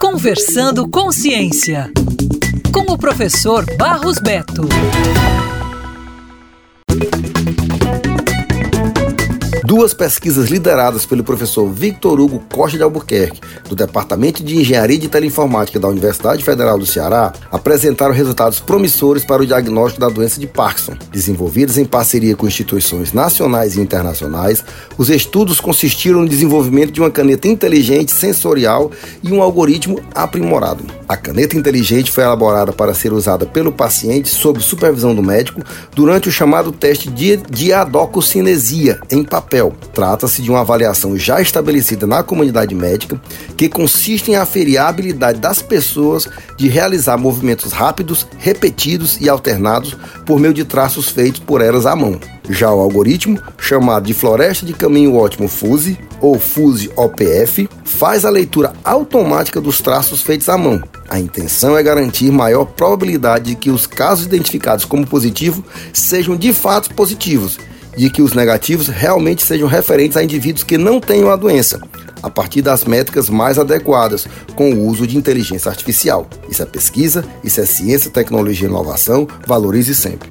Conversando com Ciência, com o professor Barros Beto. Duas pesquisas lideradas pelo professor Victor Hugo Costa de Albuquerque, do Departamento de Engenharia de Teleinformática da Universidade Federal do Ceará, apresentaram resultados promissores para o diagnóstico da doença de Parkinson. Desenvolvidos em parceria com instituições nacionais e internacionais, os estudos consistiram no desenvolvimento de uma caneta inteligente sensorial e um algoritmo aprimorado. A caneta inteligente foi elaborada para ser usada pelo paciente sob supervisão do médico durante o chamado teste de diadococinesia em papel. Trata-se de uma avaliação já estabelecida na comunidade médica que consiste em aferir a habilidade das pessoas de realizar movimentos rápidos, repetidos e alternados por meio de traços feitos por elas à mão. Já o algoritmo, chamado de Floresta de Caminho Ótimo FUSE, ou FUSE OPF, faz a leitura automática dos traços feitos à mão. A intenção é garantir maior probabilidade de que os casos identificados como positivos sejam de fato positivos de que os negativos realmente sejam referentes a indivíduos que não tenham a doença, a partir das métricas mais adequadas, com o uso de inteligência artificial. Isso é pesquisa, isso é ciência, tecnologia e inovação. Valorize sempre.